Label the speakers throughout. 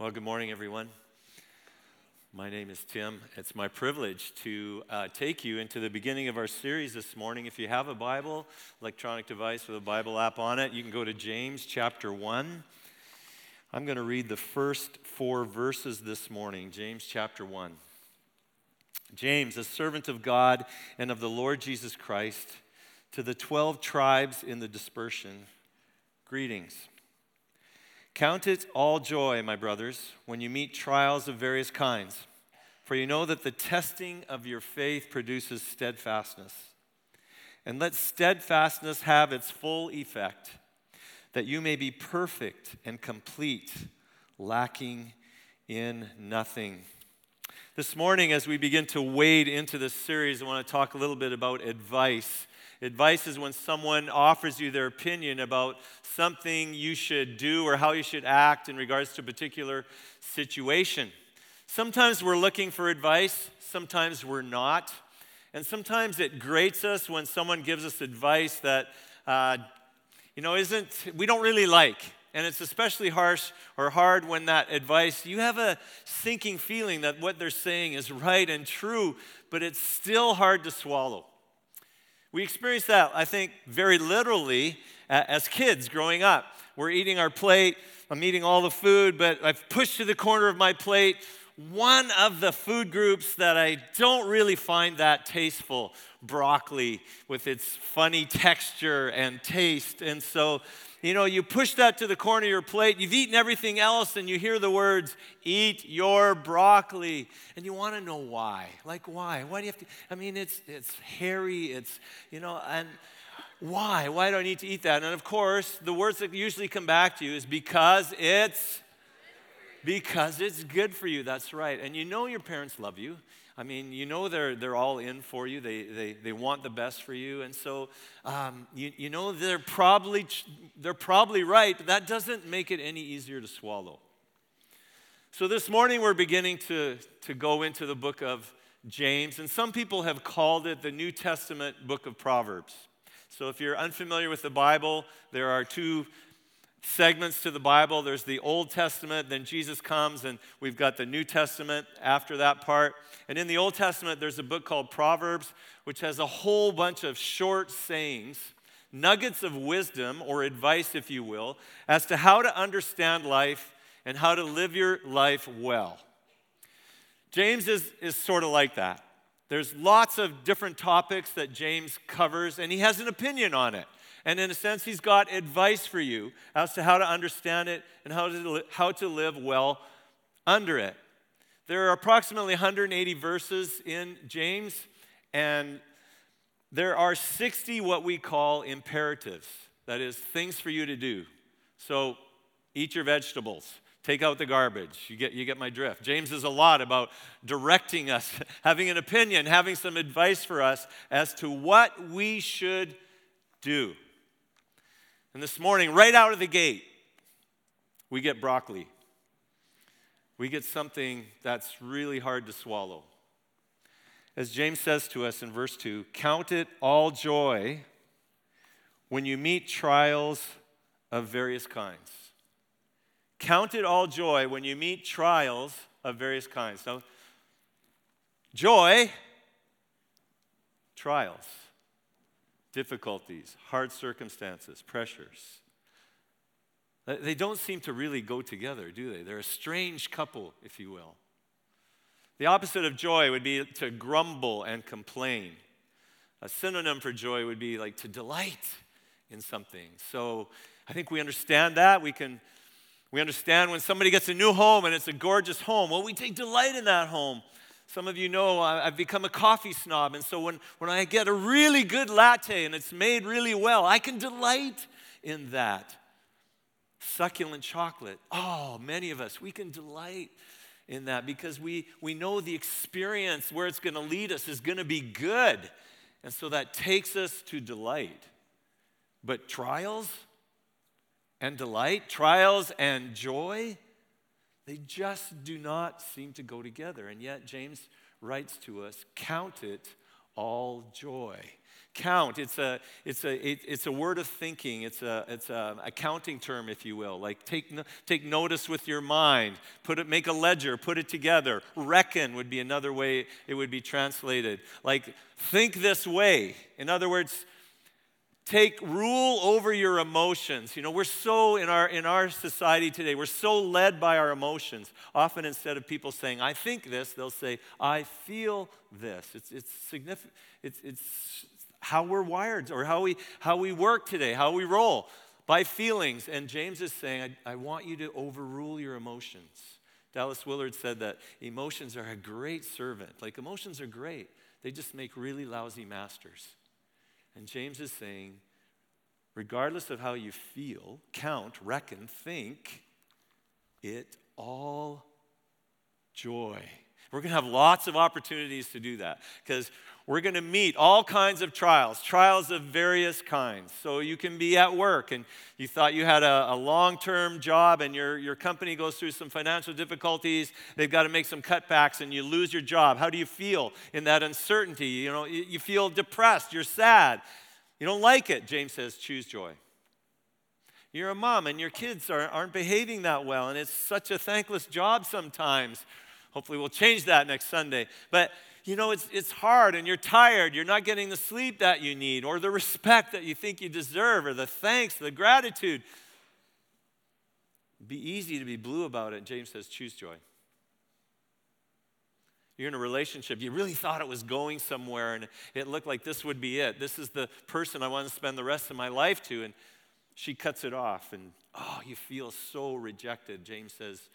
Speaker 1: Well, good morning, everyone. My name is Tim. It's my privilege to uh, take you into the beginning of our series this morning. If you have a Bible, electronic device with a Bible app on it, you can go to James chapter 1. I'm going to read the first four verses this morning. James chapter 1. James, a servant of God and of the Lord Jesus Christ, to the 12 tribes in the dispersion, greetings. Count it all joy, my brothers, when you meet trials of various kinds, for you know that the testing of your faith produces steadfastness. And let steadfastness have its full effect, that you may be perfect and complete, lacking in nothing. This morning, as we begin to wade into this series, I want to talk a little bit about advice Advice is when someone offers you their opinion about something you should do or how you should act in regards to a particular situation. Sometimes we're looking for advice, sometimes we're not. And sometimes it grates us when someone gives us advice that, uh, you know, isn't, we don't really like. And it's especially harsh or hard when that advice, you have a sinking feeling that what they're saying is right and true, but it's still hard to swallow. We experience that, I think, very literally as kids growing up. We're eating our plate, I'm eating all the food, but I've pushed to the corner of my plate one of the food groups that I don't really find that tasteful broccoli with its funny texture and taste. And so you know, you push that to the corner of your plate, you've eaten everything else, and you hear the words, eat your broccoli. And you want to know why. Like, why? Why do you have to? I mean, it's, it's hairy, it's, you know, and why? Why do I need to eat that? And of course, the words that usually come back to you is because it's because it's good for you. That's right. And you know your parents love you. I mean, you know they're, they're all in for you. They, they, they want the best for you. And so, um, you, you know they're probably, they're probably right, but that doesn't make it any easier to swallow. So this morning we're beginning to, to go into the book of James. And some people have called it the New Testament book of Proverbs. So if you're unfamiliar with the Bible, there are two segments to the Bible. There's the Old Testament, then Jesus comes, and we've got the New Testament after that part. And in the Old Testament, there's a book called Proverbs, which has a whole bunch of short sayings, nuggets of wisdom or advice, if you will, as to how to understand life and how to live your life well. James is, is sort of like that. There's lots of different topics that James covers, and he has an opinion on it. And in a sense, he's got advice for you as to how to understand it and how to, how to live well under it. There are approximately 180 verses in James, and there are 60 what we call imperatives that is, things for you to do. So, eat your vegetables. Take out the garbage. You get, you get my drift. James is a lot about directing us, having an opinion, having some advice for us as to what we should do. And this morning, right out of the gate, we get broccoli. We get something that's really hard to swallow. As James says to us in verse 2 Count it all joy when you meet trials of various kinds. Count it all joy when you meet trials of various kinds. Now, joy, trials difficulties, hard circumstances, pressures. They don't seem to really go together, do they? They're a strange couple, if you will. The opposite of joy would be to grumble and complain. A synonym for joy would be like to delight in something. So I think we understand that. We can we understand when somebody gets a new home and it's a gorgeous home. Well, we take delight in that home. Some of you know I've become a coffee snob, and so when, when I get a really good latte and it's made really well, I can delight in that. Succulent chocolate. Oh, many of us, we can delight in that because we, we know the experience where it's going to lead us is going to be good. And so that takes us to delight. But trials and delight, trials and joy, they just do not seem to go together. And yet, James writes to us Count it all joy. Count, it's a, it's a, it, it's a word of thinking. It's a, it's a accounting term, if you will. Like take, take notice with your mind, put it, make a ledger, put it together. Reckon would be another way it would be translated. Like think this way. In other words, take rule over your emotions. You know we're so in our in our society today we're so led by our emotions. Often instead of people saying i think this they'll say i feel this. It's it's significant it's it's how we're wired or how we how we work today how we roll by feelings. And james is saying i, I want you to overrule your emotions. Dallas willard said that emotions are a great servant. Like emotions are great. They just make really lousy masters and James is saying, regardless of how you feel, count, reckon, think, it all joy. We're going to have lots of opportunities to do that because we're going to meet all kinds of trials, trials of various kinds. So you can be at work and you thought you had a, a long term job and your, your company goes through some financial difficulties. They've got to make some cutbacks and you lose your job. How do you feel in that uncertainty? You know, you, you feel depressed, you're sad. You don't like it, James says, choose joy. You're a mom and your kids are, aren't behaving that well, and it's such a thankless job sometimes. Hopefully, we'll change that next Sunday. But you know, it's, it's hard and you're tired. You're not getting the sleep that you need, or the respect that you think you deserve, or the thanks, the gratitude. Be easy to be blue about it. James says, choose joy. You're in a relationship, you really thought it was going somewhere and it looked like this would be it. This is the person I want to spend the rest of my life to. And she cuts it off, and oh, you feel so rejected. James says,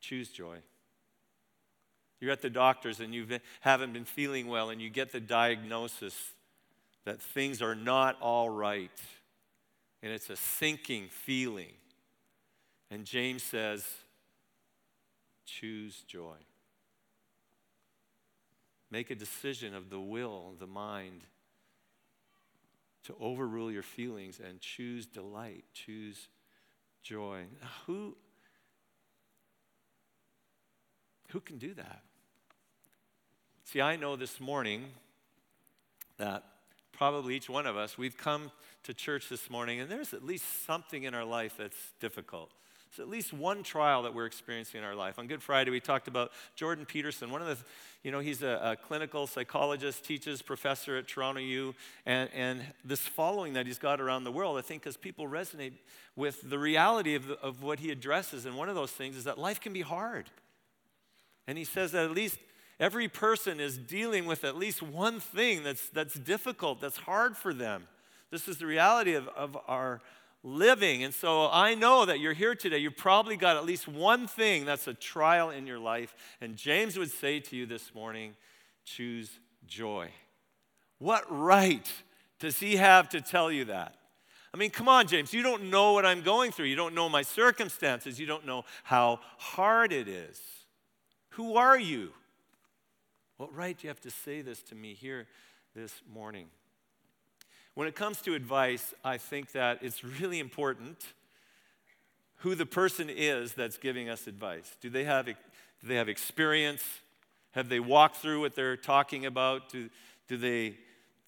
Speaker 1: choose joy. You're at the doctor's and you haven't been feeling well, and you get the diagnosis that things are not all right. And it's a sinking feeling. And James says, choose joy. Make a decision of the will, the mind, to overrule your feelings and choose delight, choose joy. Who, who can do that? See, I know this morning that probably each one of us, we've come to church this morning, and there's at least something in our life that's difficult. There's at least one trial that we're experiencing in our life. On Good Friday, we talked about Jordan Peterson. One of the, you know, he's a, a clinical psychologist, teaches professor at Toronto U, and, and this following that he's got around the world, I think, because people resonate with the reality of, the, of what he addresses. And one of those things is that life can be hard. And he says that at least every person is dealing with at least one thing that's, that's difficult, that's hard for them. This is the reality of, of our living. And so I know that you're here today. You've probably got at least one thing that's a trial in your life. And James would say to you this morning choose joy. What right does he have to tell you that? I mean, come on, James. You don't know what I'm going through. You don't know my circumstances. You don't know how hard it is. Who are you? What right do you have to say this to me here this morning? When it comes to advice, I think that it's really important who the person is that's giving us advice. Do they have, do they have experience? Have they walked through what they're talking about? Do, do they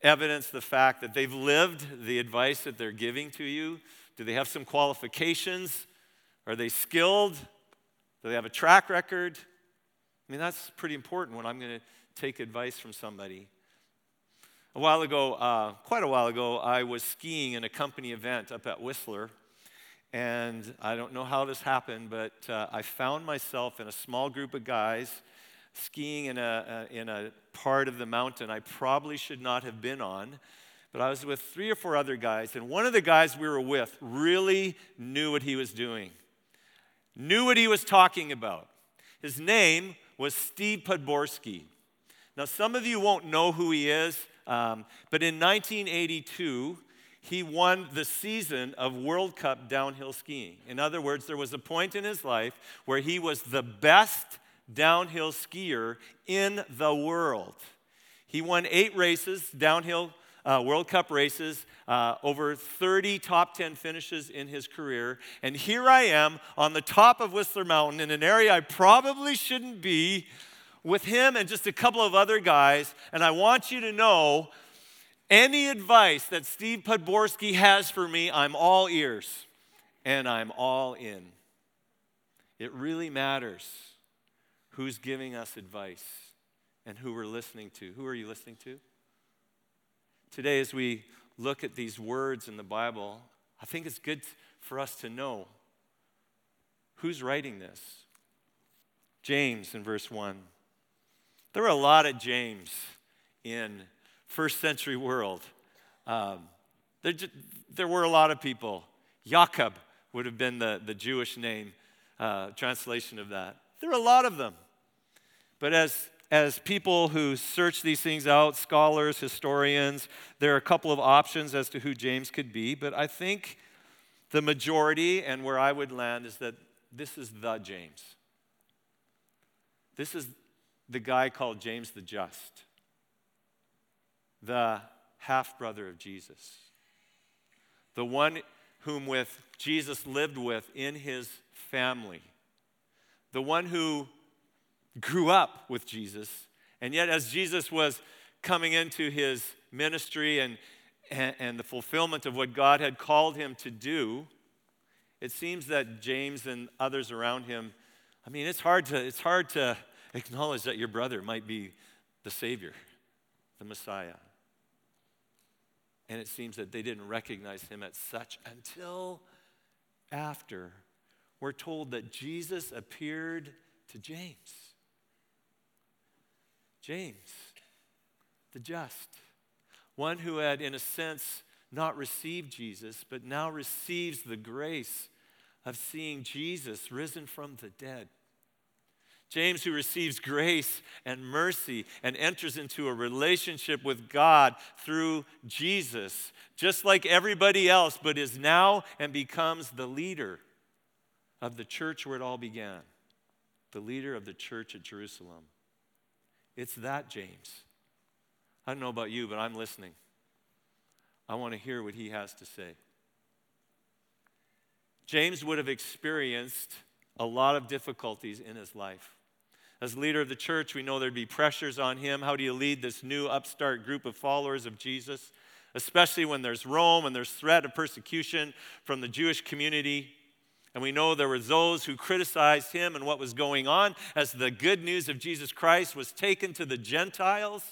Speaker 1: evidence the fact that they've lived the advice that they're giving to you? Do they have some qualifications? Are they skilled? Do they have a track record? I mean, that's pretty important when I'm going to take advice from somebody. A while ago, uh, quite a while ago, I was skiing in a company event up at Whistler. And I don't know how this happened, but uh, I found myself in a small group of guys skiing in a, uh, in a part of the mountain I probably should not have been on. But I was with three or four other guys, and one of the guys we were with really knew what he was doing, knew what he was talking about. His name was Steve Podborski. Now, some of you won't know who he is. Um, but in 1982, he won the season of World Cup downhill skiing. In other words, there was a point in his life where he was the best downhill skier in the world. He won eight races, downhill uh, World Cup races, uh, over 30 top 10 finishes in his career. And here I am on the top of Whistler Mountain in an area I probably shouldn't be with him and just a couple of other guys, and I want you to know any advice that Steve Podborski has for me, I'm all ears and I'm all in. It really matters who's giving us advice and who we're listening to. Who are you listening to? Today, as we look at these words in the Bible, I think it's good for us to know who's writing this. James in verse 1. There were a lot of James in first century world. Um, there, there were a lot of people. Jacob would have been the, the Jewish name, uh, translation of that. There were a lot of them. But as, as people who search these things out, scholars, historians, there are a couple of options as to who James could be. But I think the majority, and where I would land, is that this is the James. This is the guy called James the Just the half brother of Jesus, the one whom with Jesus lived with in his family, the one who grew up with Jesus, and yet as Jesus was coming into his ministry and, and, and the fulfillment of what God had called him to do, it seems that James and others around him, I mean, it's hard to, it's hard to acknowledge that your brother might be the Savior, the Messiah. And it seems that they didn't recognize him as such until after we're told that Jesus appeared to James. James, the just, one who had, in a sense, not received Jesus, but now receives the grace of seeing Jesus risen from the dead. James, who receives grace and mercy and enters into a relationship with God through Jesus, just like everybody else, but is now and becomes the leader of the church where it all began, the leader of the church at Jerusalem. It's that James. I don't know about you, but I'm listening. I want to hear what he has to say. James would have experienced a lot of difficulties in his life. As leader of the church, we know there'd be pressures on him. How do you lead this new upstart group of followers of Jesus, especially when there's Rome and there's threat of persecution from the Jewish community? And we know there were those who criticized him and what was going on as the good news of Jesus Christ was taken to the Gentiles.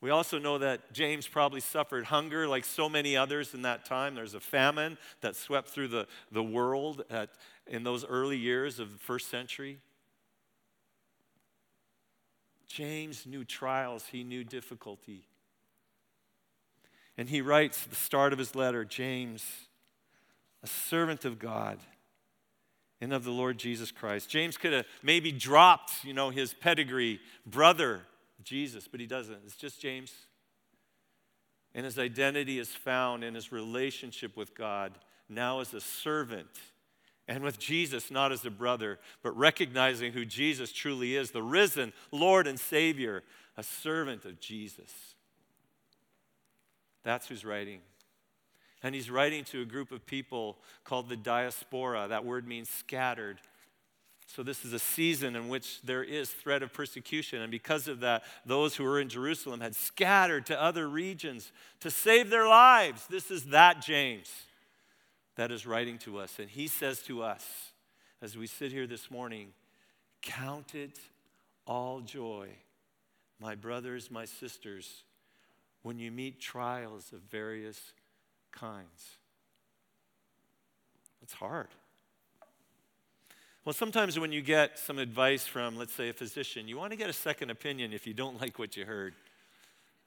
Speaker 1: We also know that James probably suffered hunger like so many others in that time. There's a famine that swept through the, the world at, in those early years of the first century. James knew trials, he knew difficulty. And he writes the start of his letter James, a servant of God and of the Lord Jesus Christ. James could have maybe dropped, you know, his pedigree, brother Jesus, but he doesn't. It's just James. And his identity is found in his relationship with God now as a servant and with Jesus not as a brother, but recognizing who Jesus truly is the risen Lord and Savior, a servant of Jesus. That's who's writing. And he's writing to a group of people called the diaspora. That word means scattered. So, this is a season in which there is threat of persecution. And because of that, those who were in Jerusalem had scattered to other regions to save their lives. This is that James that is writing to us. And he says to us, as we sit here this morning, Count it all joy, my brothers, my sisters, when you meet trials of various kinds. It's hard. Well, sometimes when you get some advice from, let's say, a physician, you want to get a second opinion if you don't like what you heard.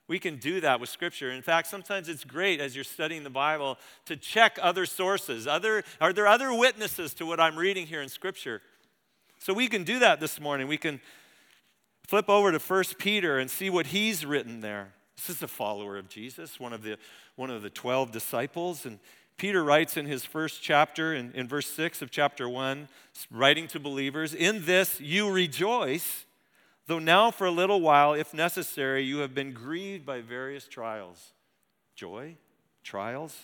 Speaker 1: We can do that with Scripture. In fact, sometimes it's great as you're studying the Bible to check other sources. Other, are there other witnesses to what I'm reading here in Scripture? So we can do that this morning. We can flip over to 1 Peter and see what he's written there. This is a follower of Jesus, one of the, one of the 12 disciples. And Peter writes in his first chapter, in, in verse 6 of chapter 1, writing to believers, In this you rejoice, though now for a little while, if necessary, you have been grieved by various trials. Joy? Trials?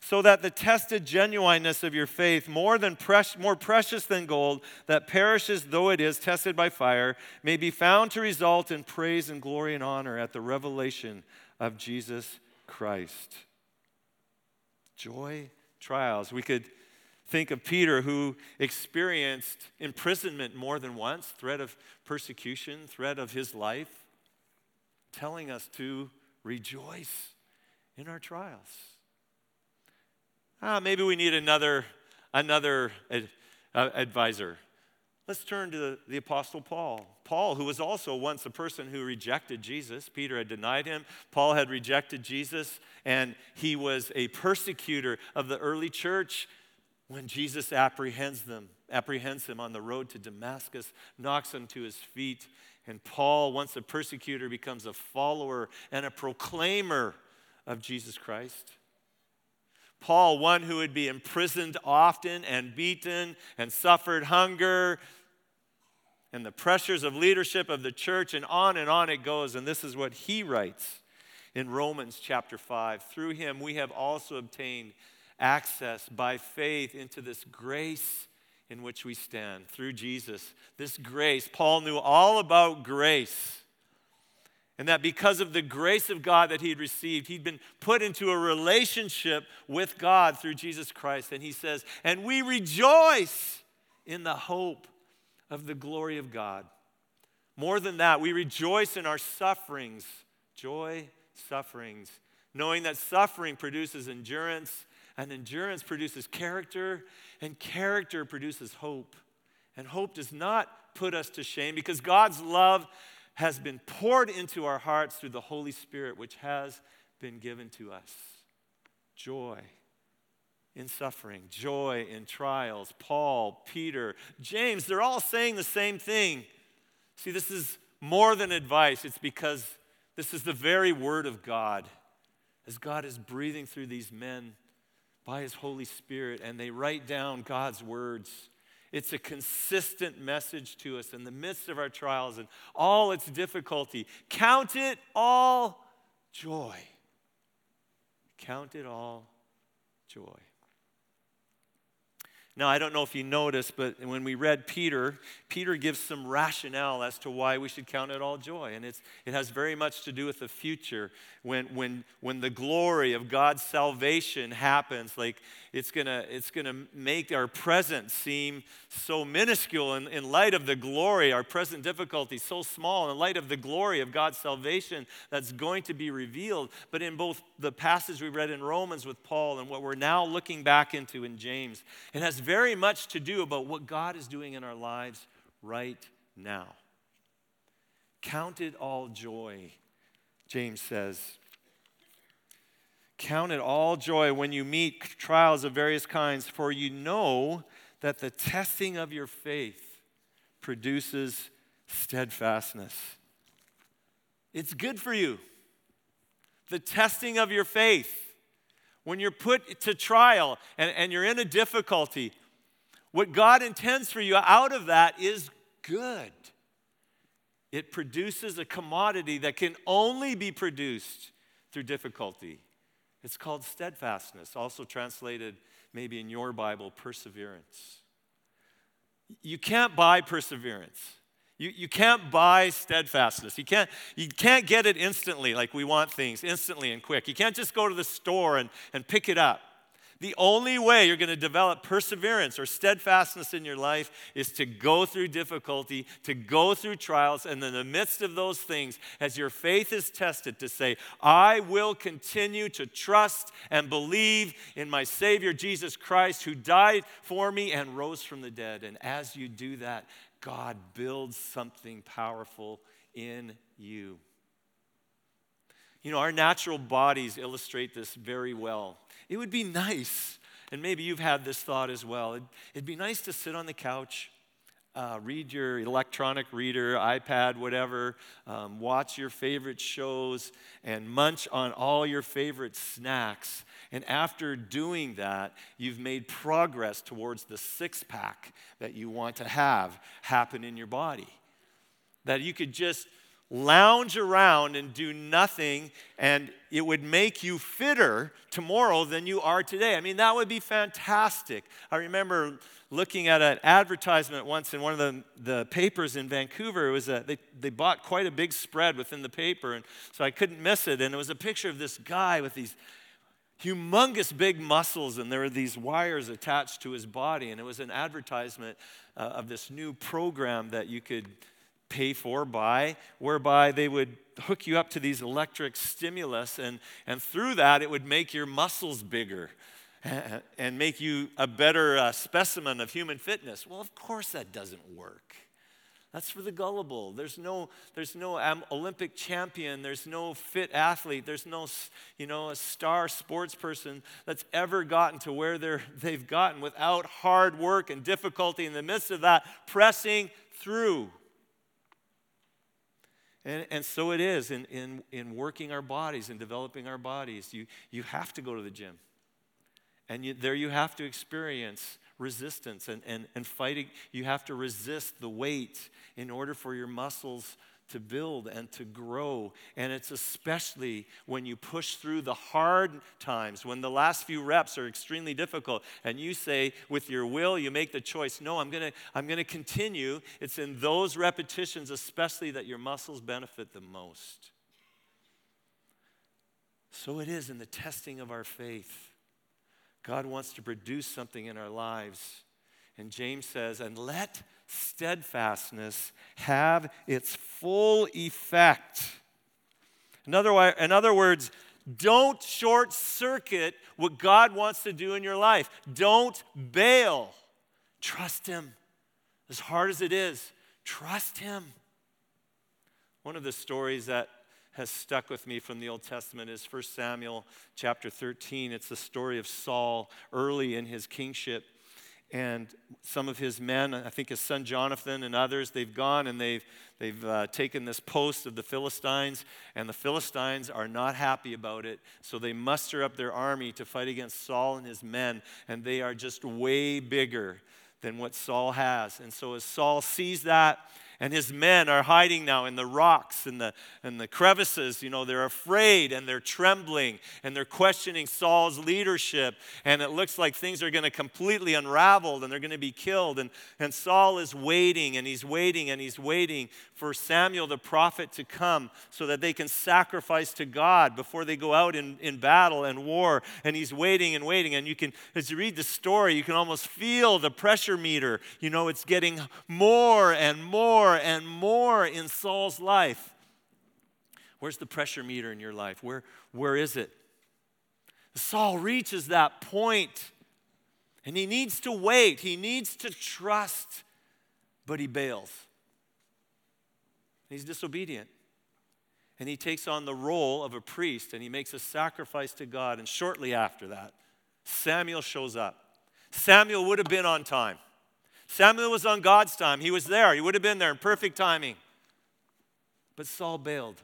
Speaker 1: So that the tested genuineness of your faith, more, than pres- more precious than gold, that perishes though it is, tested by fire, may be found to result in praise and glory and honor at the revelation of Jesus Christ. Joy, trials. We could think of Peter, who experienced imprisonment more than once, threat of persecution, threat of his life, telling us to rejoice in our trials. Ah, maybe we need another, another ad, uh, advisor. Let's turn to the, the, Apostle Paul. Paul, who was also once a person who rejected Jesus. Peter had denied him. Paul had rejected Jesus, and he was a persecutor of the early church when Jesus apprehends them, apprehends him on the road to Damascus, knocks him to his feet. And Paul, once a persecutor, becomes a follower and a proclaimer of Jesus Christ. Paul, one who would be imprisoned often and beaten and suffered hunger and the pressures of leadership of the church, and on and on it goes. And this is what he writes in Romans chapter 5. Through him, we have also obtained access by faith into this grace in which we stand through Jesus. This grace, Paul knew all about grace. And that because of the grace of God that he'd received, he'd been put into a relationship with God through Jesus Christ. And he says, and we rejoice in the hope of the glory of God. More than that, we rejoice in our sufferings, joy, sufferings, knowing that suffering produces endurance, and endurance produces character, and character produces hope. And hope does not put us to shame because God's love has been poured into our hearts through the Holy Spirit, which has been given to us. Joy in suffering, joy in trials. Paul, Peter, James, they're all saying the same thing. See, this is more than advice, it's because this is the very word of God. As God is breathing through these men by his Holy Spirit, and they write down God's words it's a consistent message to us in the midst of our trials and all its difficulty. Count it all joy. Count it all joy. Now, I don't know if you noticed, but when we read Peter, Peter gives some rationale as to why we should count it all joy. And it's, it has very much to do with the future. When, when, when the glory of God's salvation happens, like it's gonna, it's gonna make our present seem so minuscule in, in light of the glory, our present difficulty so small in light of the glory of God's salvation that's going to be revealed. But in both the passage we read in Romans with Paul and what we're now looking back into in James, it has very much to do about what God is doing in our lives right now. Count it all joy, James says. Count it all joy when you meet trials of various kinds, for you know that the testing of your faith produces steadfastness. It's good for you. The testing of your faith when you're put to trial and, and you're in a difficulty, what God intends for you out of that is good. It produces a commodity that can only be produced through difficulty. It's called steadfastness, also translated maybe in your Bible, perseverance. You can't buy perseverance. You, you can't buy steadfastness. You can't, you can't get it instantly like we want things, instantly and quick. You can't just go to the store and, and pick it up. The only way you're going to develop perseverance or steadfastness in your life is to go through difficulty, to go through trials, and in the midst of those things, as your faith is tested, to say, I will continue to trust and believe in my Savior Jesus Christ, who died for me and rose from the dead. And as you do that, God builds something powerful in you. You know, our natural bodies illustrate this very well. It would be nice, and maybe you've had this thought as well, it'd, it'd be nice to sit on the couch. Uh, read your electronic reader, iPad, whatever, um, watch your favorite shows, and munch on all your favorite snacks and after doing that, you've made progress towards the six pack that you want to have happen in your body. That you could just lounge around and do nothing, and it would make you fitter tomorrow than you are today. I mean, that would be fantastic. I remember looking at an advertisement once in one of the, the papers in Vancouver. It was a, they, they bought quite a big spread within the paper, and so I couldn't miss it. And it was a picture of this guy with these humongous big muscles, and there were these wires attached to his body. And it was an advertisement uh, of this new program that you could pay for, buy, whereby they would hook you up to these electric stimulus, and, and through that, it would make your muscles bigger and make you a better uh, specimen of human fitness. Well, of course, that doesn't work. That's for the gullible. There's no, there's no Olympic champion. There's no fit athlete. There's no, you know, a star sports person that's ever gotten to where they're, they've gotten without hard work and difficulty in the midst of that, pressing through. And, and so it is in, in, in working our bodies and developing our bodies. You, you have to go to the gym. And you, there you have to experience resistance and, and, and fighting. You have to resist the weight in order for your muscles to build and to grow. And it's especially when you push through the hard times, when the last few reps are extremely difficult, and you say, with your will, you make the choice, no, I'm gonna, I'm gonna continue. It's in those repetitions, especially, that your muscles benefit the most. So it is in the testing of our faith. God wants to produce something in our lives. And James says, and let steadfastness have its full effect. In other, in other words, don't short circuit what God wants to do in your life. Don't bail. Trust Him. As hard as it is, trust Him. One of the stories that has stuck with me from the Old Testament is 1 Samuel chapter 13. It's the story of Saul early in his kingship and some of his men, I think his son Jonathan and others, they've gone and they've, they've uh, taken this post of the Philistines, and the Philistines are not happy about it. So they muster up their army to fight against Saul and his men, and they are just way bigger than what Saul has. And so as Saul sees that, and his men are hiding now in the rocks and the, and the crevices. You know, they're afraid and they're trembling and they're questioning Saul's leadership. And it looks like things are going to completely unravel and they're going to be killed. And, and Saul is waiting and he's waiting and he's waiting for Samuel the prophet to come so that they can sacrifice to God before they go out in, in battle and war. And he's waiting and waiting. And you can, as you read the story, you can almost feel the pressure meter. You know, it's getting more and more more and more in Saul's life. Where's the pressure meter in your life? Where, where is it? Saul reaches that point and he needs to wait, he needs to trust, but he bails. He's disobedient. And he takes on the role of a priest and he makes a sacrifice to God. And shortly after that, Samuel shows up. Samuel would have been on time. Samuel was on God's time. He was there. He would have been there in perfect timing. But Saul bailed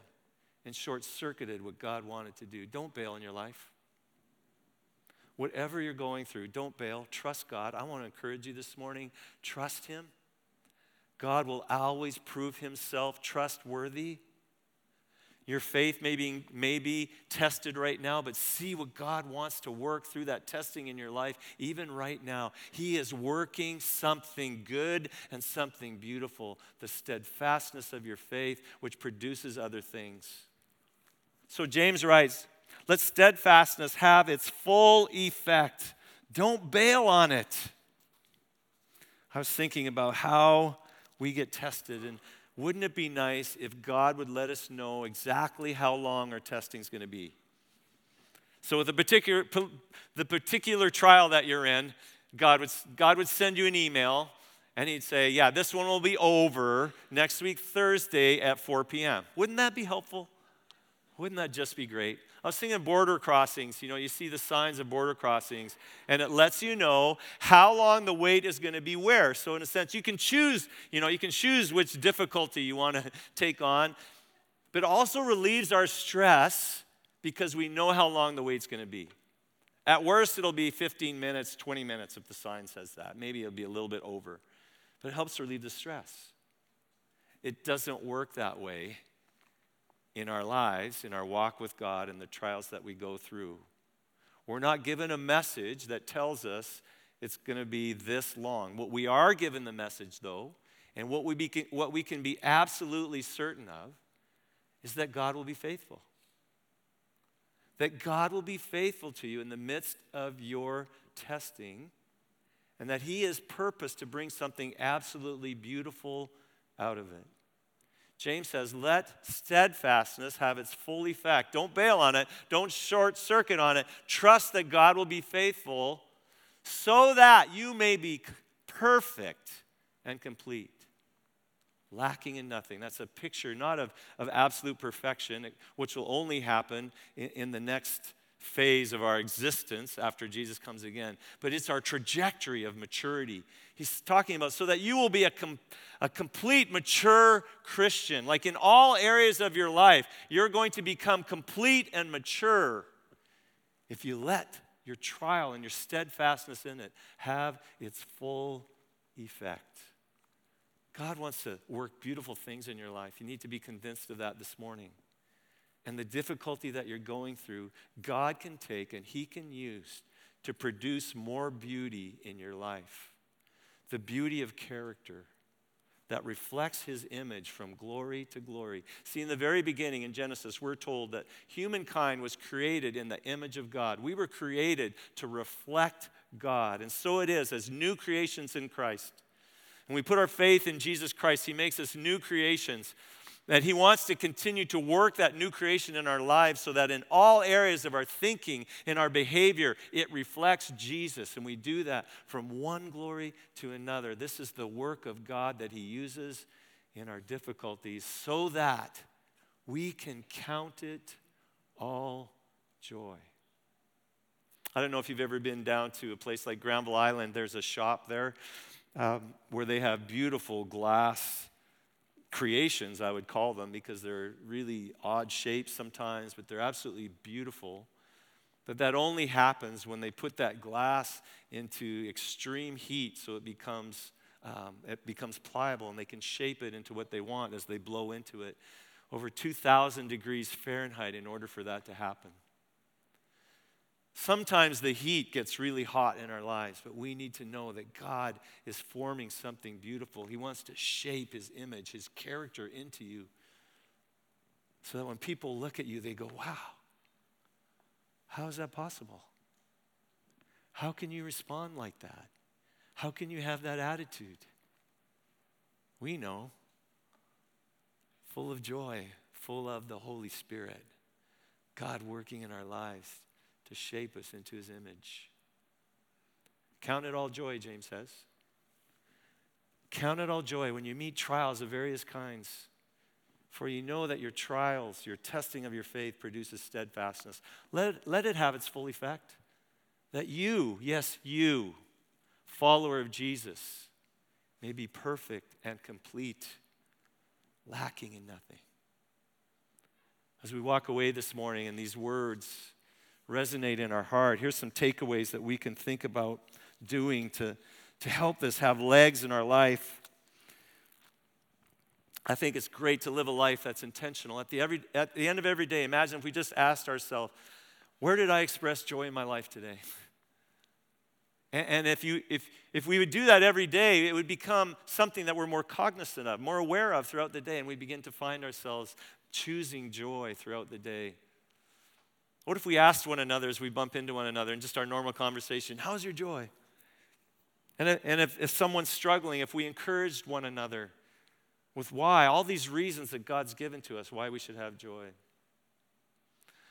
Speaker 1: and short circuited what God wanted to do. Don't bail in your life. Whatever you're going through, don't bail. Trust God. I want to encourage you this morning trust Him. God will always prove Himself trustworthy. Your faith may be, may be tested right now, but see what God wants to work through that testing in your life, even right now. He is working something good and something beautiful, the steadfastness of your faith, which produces other things. So James writes, let steadfastness have its full effect. Don't bail on it. I was thinking about how we get tested and wouldn't it be nice if God would let us know exactly how long our testing is going to be? So, with the particular, the particular trial that you're in, God would, God would send you an email and He'd say, Yeah, this one will be over next week, Thursday at 4 p.m. Wouldn't that be helpful? Wouldn't that just be great? I was thinking border crossings. You know, you see the signs of border crossings, and it lets you know how long the wait is going to be where. So, in a sense, you can choose, you know, you can choose which difficulty you want to take on, but also relieves our stress because we know how long the wait's going to be. At worst, it'll be 15 minutes, 20 minutes if the sign says that. Maybe it'll be a little bit over, but it helps relieve the stress. It doesn't work that way in our lives, in our walk with God, in the trials that we go through. We're not given a message that tells us it's going to be this long. What we are given the message, though, and what we, be, what we can be absolutely certain of, is that God will be faithful. That God will be faithful to you in the midst of your testing, and that He has purpose to bring something absolutely beautiful out of it. James says, let steadfastness have its full effect. Don't bail on it, don't short circuit on it. Trust that God will be faithful so that you may be perfect and complete, lacking in nothing. That's a picture not of, of absolute perfection, which will only happen in, in the next phase of our existence after Jesus comes again, but it's our trajectory of maturity. He's talking about so that you will be a, com- a complete, mature Christian. Like in all areas of your life, you're going to become complete and mature if you let your trial and your steadfastness in it have its full effect. God wants to work beautiful things in your life. You need to be convinced of that this morning and the difficulty that you're going through, God can take and He can use to produce more beauty in your life. The beauty of character that reflects His image from glory to glory. See, in the very beginning in Genesis, we're told that humankind was created in the image of God. We were created to reflect God. And so it is as new creations in Christ. When we put our faith in Jesus Christ, He makes us new creations that He wants to continue to work that new creation in our lives so that in all areas of our thinking, in our behavior, it reflects Jesus. And we do that from one glory to another. This is the work of God that He uses in our difficulties so that we can count it all joy. I don't know if you've ever been down to a place like Granville Island. There's a shop there um, where they have beautiful glass creations, I would call them, because they're really odd shapes sometimes, but they're absolutely beautiful. But that only happens when they put that glass into extreme heat so it becomes, um, it becomes pliable and they can shape it into what they want as they blow into it. Over 2,000 degrees Fahrenheit in order for that to happen. Sometimes the heat gets really hot in our lives, but we need to know that God is forming something beautiful. He wants to shape His image, His character into you. So that when people look at you, they go, wow, how is that possible? How can you respond like that? How can you have that attitude? We know, full of joy, full of the Holy Spirit, God working in our lives to shape us into his image. Count it all joy, James says. Count it all joy when you meet trials of various kinds. For you know that your trials, your testing of your faith produces steadfastness. Let, let it have its full effect. That you, yes, you, follower of Jesus, may be perfect and complete, lacking in nothing. As we walk away this morning in these words, resonate in our heart, here's some takeaways that we can think about doing to, to help this have legs in our life. I think it's great to live a life that's intentional. At the, every, at the end of every day, imagine if we just asked ourselves, where did I express joy in my life today? And, and if, you, if, if we would do that every day, it would become something that we're more cognizant of, more aware of throughout the day, and we begin to find ourselves choosing joy throughout the day. What if we asked one another as we bump into one another in just our normal conversation, How's your joy? And, and if, if someone's struggling, if we encouraged one another with why, all these reasons that God's given to us, why we should have joy.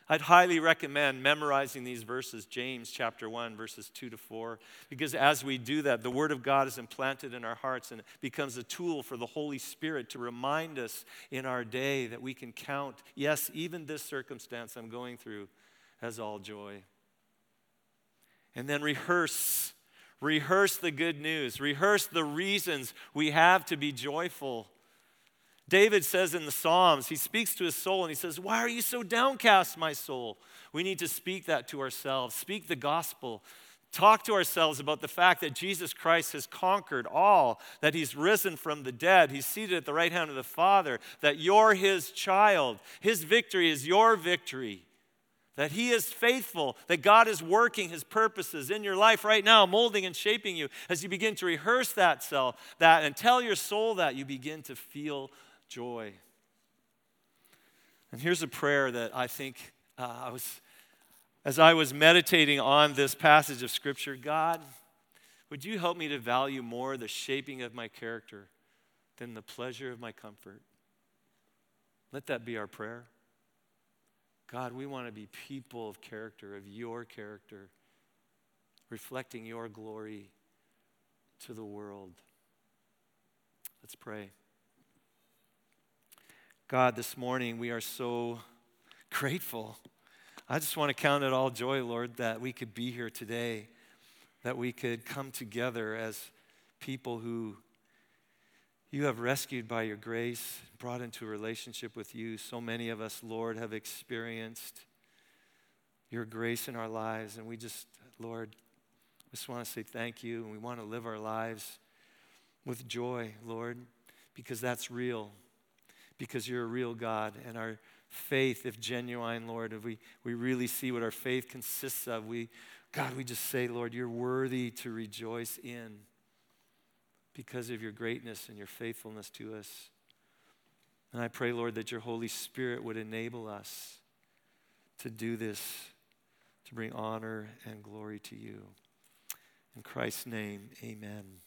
Speaker 1: I'd highly recommend memorizing these verses, James chapter 1, verses 2 to 4, because as we do that, the Word of God is implanted in our hearts and it becomes a tool for the Holy Spirit to remind us in our day that we can count, yes, even this circumstance I'm going through has all joy. And then rehearse. Rehearse the good news. Rehearse the reasons we have to be joyful. David says in the Psalms, he speaks to his soul and he says, Why are you so downcast, my soul? We need to speak that to ourselves. Speak the gospel talk to ourselves about the fact that Jesus Christ has conquered all, that he's risen from the dead, he's seated at the right hand of the Father, that you're his child. His victory is your victory. That he is faithful, that God is working his purposes in your life right now, molding and shaping you. As you begin to rehearse that self, that and tell your soul that, you begin to feel joy. And here's a prayer that I think uh, I was as I was meditating on this passage of Scripture, God, would you help me to value more the shaping of my character than the pleasure of my comfort? Let that be our prayer. God, we want to be people of character, of your character, reflecting your glory to the world. Let's pray. God, this morning we are so grateful I just want to count it all joy, Lord, that we could be here today, that we could come together as people who you have rescued by your grace, brought into a relationship with you. So many of us, Lord, have experienced your grace in our lives, and we just, Lord, just want to say thank you, and we want to live our lives with joy, Lord, because that's real, because you're a real God, and our faith, if genuine, Lord, if we, we really see what our faith consists of, we, God, we just say, Lord, you're worthy to rejoice in because of your greatness and your faithfulness to us. And I pray, Lord, that your Holy Spirit would enable us to do this, to bring honor and glory to you. In Christ's name, amen.